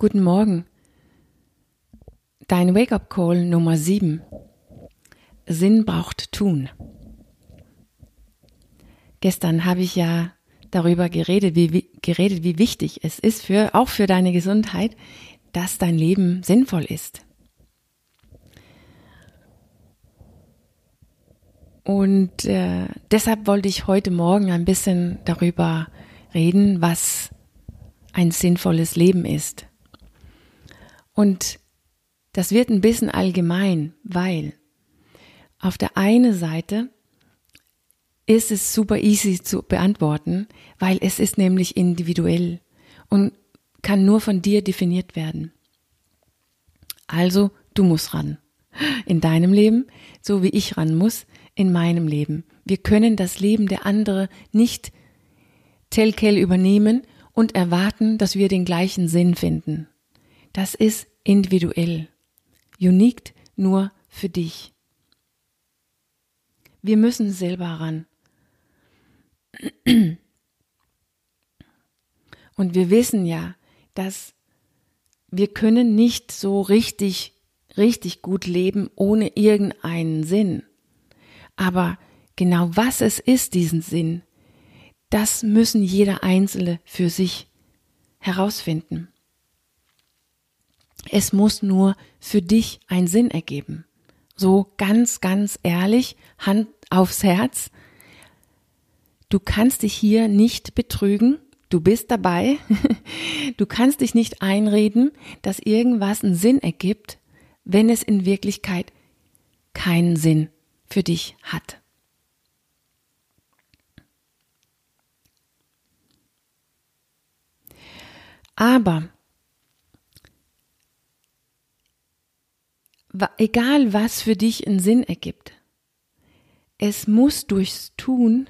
Guten Morgen. Dein Wake-up-Call Nummer 7. Sinn braucht Tun. Gestern habe ich ja darüber geredet, wie, geredet, wie wichtig es ist für, auch für deine Gesundheit, dass dein Leben sinnvoll ist. Und äh, deshalb wollte ich heute Morgen ein bisschen darüber reden, was ein sinnvolles Leben ist. Und das wird ein bisschen allgemein, weil auf der einen Seite ist es super easy zu beantworten, weil es ist nämlich individuell und kann nur von dir definiert werden. Also, du musst ran. In deinem Leben, so wie ich ran muss, in meinem Leben. Wir können das Leben der andere nicht telkel übernehmen und erwarten, dass wir den gleichen Sinn finden. Das ist individuell, unique nur für dich. Wir müssen selber ran. Und wir wissen ja, dass wir können nicht so richtig, richtig gut leben ohne irgendeinen Sinn. Aber genau was es ist, diesen Sinn, das müssen jeder Einzelne für sich herausfinden. Es muss nur für dich einen Sinn ergeben. So ganz, ganz ehrlich, Hand aufs Herz. Du kannst dich hier nicht betrügen. Du bist dabei. Du kannst dich nicht einreden, dass irgendwas einen Sinn ergibt, wenn es in Wirklichkeit keinen Sinn für dich hat. Aber egal was für dich einen Sinn ergibt, es muss durchs Tun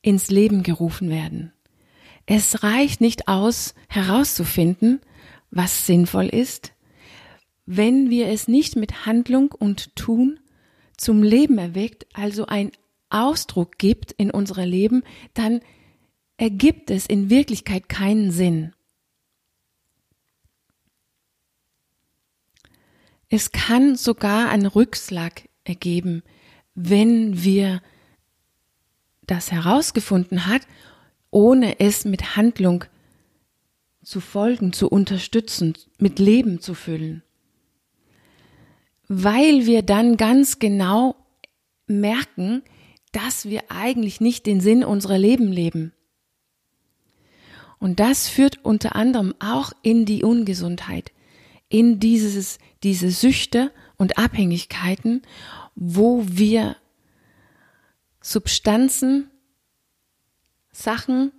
ins Leben gerufen werden. Es reicht nicht aus, herauszufinden, was sinnvoll ist, wenn wir es nicht mit Handlung und Tun zum Leben erweckt, also ein Ausdruck gibt in unser Leben, dann ergibt es in Wirklichkeit keinen Sinn. Es kann sogar einen Rückschlag ergeben, wenn wir das herausgefunden hat, ohne es mit Handlung zu folgen, zu unterstützen, mit Leben zu füllen. Weil wir dann ganz genau merken, dass wir eigentlich nicht den Sinn unserer Leben leben. Und das führt unter anderem auch in die Ungesundheit, in dieses, diese Süchte und Abhängigkeiten, wo wir Substanzen, Sachen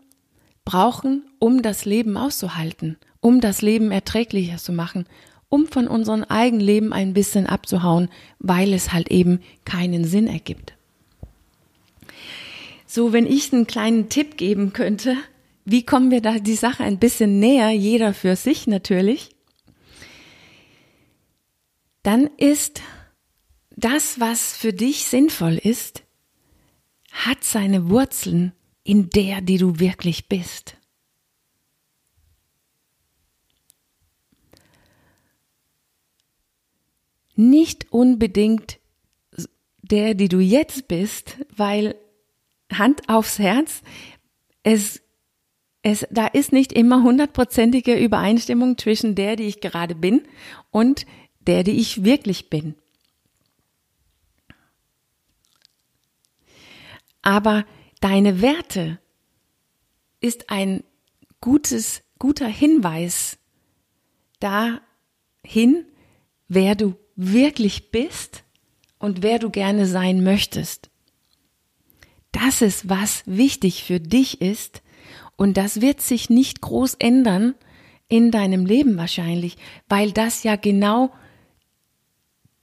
brauchen, um das Leben auszuhalten, um das Leben erträglicher zu machen, um von unserem eigenen Leben ein bisschen abzuhauen, weil es halt eben keinen Sinn ergibt. So, wenn ich einen kleinen Tipp geben könnte, wie kommen wir da die Sache ein bisschen näher, jeder für sich natürlich, dann ist das, was für dich sinnvoll ist, hat seine Wurzeln in der, die du wirklich bist. Nicht unbedingt der, die du jetzt bist, weil Hand aufs Herz, es, es, da ist nicht immer hundertprozentige Übereinstimmung zwischen der, die ich gerade bin und der, die ich wirklich bin. Aber deine Werte ist ein gutes, guter Hinweis dahin, wer du wirklich bist und wer du gerne sein möchtest. Das ist, was wichtig für dich ist und das wird sich nicht groß ändern in deinem Leben wahrscheinlich, weil das ja genau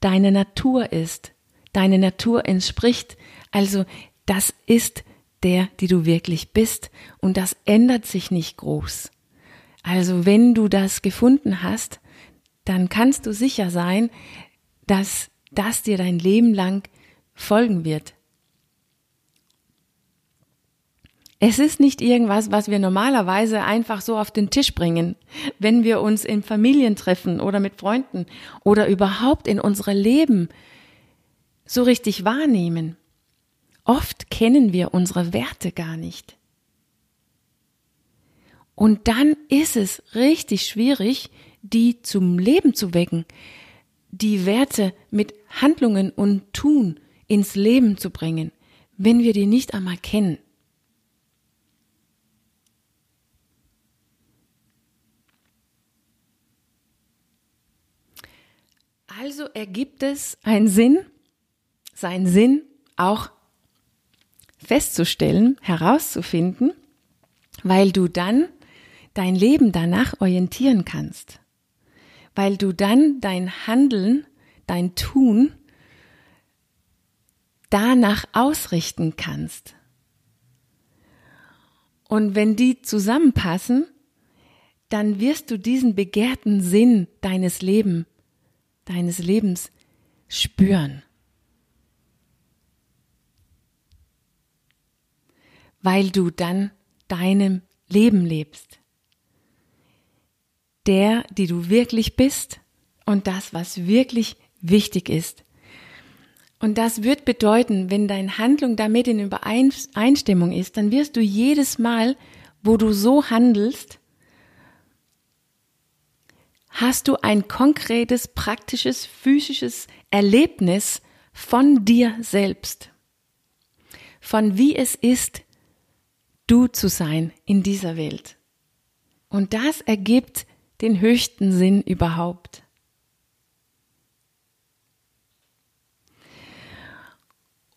deine Natur ist, deine Natur entspricht. Also das ist der, die du wirklich bist und das ändert sich nicht groß. Also wenn du das gefunden hast, dann kannst du sicher sein, dass das dir dein Leben lang folgen wird. Es ist nicht irgendwas, was wir normalerweise einfach so auf den Tisch bringen, wenn wir uns in Familien treffen oder mit Freunden oder überhaupt in unserem Leben so richtig wahrnehmen. Oft kennen wir unsere Werte gar nicht. Und dann ist es richtig schwierig, die zum Leben zu wecken, die Werte mit Handlungen und Tun ins Leben zu bringen, wenn wir die nicht einmal kennen. Also ergibt es einen Sinn, seinen Sinn auch festzustellen, herauszufinden, weil du dann dein Leben danach orientieren kannst, weil du dann dein Handeln, dein Tun danach ausrichten kannst. Und wenn die zusammenpassen, dann wirst du diesen begehrten Sinn deines Lebens, deines Lebens spüren. Weil du dann deinem Leben lebst. Der, die du wirklich bist und das, was wirklich wichtig ist. Und das wird bedeuten, wenn deine Handlung damit in Übereinstimmung ist, dann wirst du jedes Mal, wo du so handelst, hast du ein konkretes, praktisches, physisches Erlebnis von dir selbst. Von wie es ist, du zu sein in dieser Welt. Und das ergibt den höchsten Sinn überhaupt.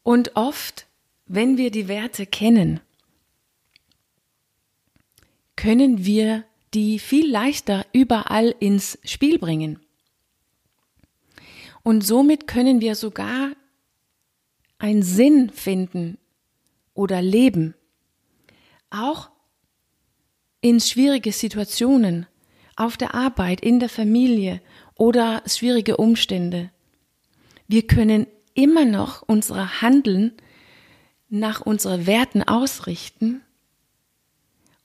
Und oft, wenn wir die Werte kennen, können wir die viel leichter überall ins Spiel bringen. Und somit können wir sogar einen Sinn finden oder leben. Auch in schwierige Situationen, auf der Arbeit, in der Familie oder schwierige Umstände. Wir können immer noch unsere Handeln nach unseren Werten ausrichten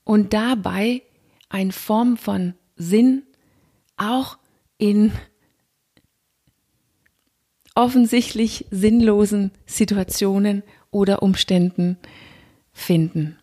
und dabei eine Form von Sinn auch in offensichtlich sinnlosen Situationen oder Umständen finden.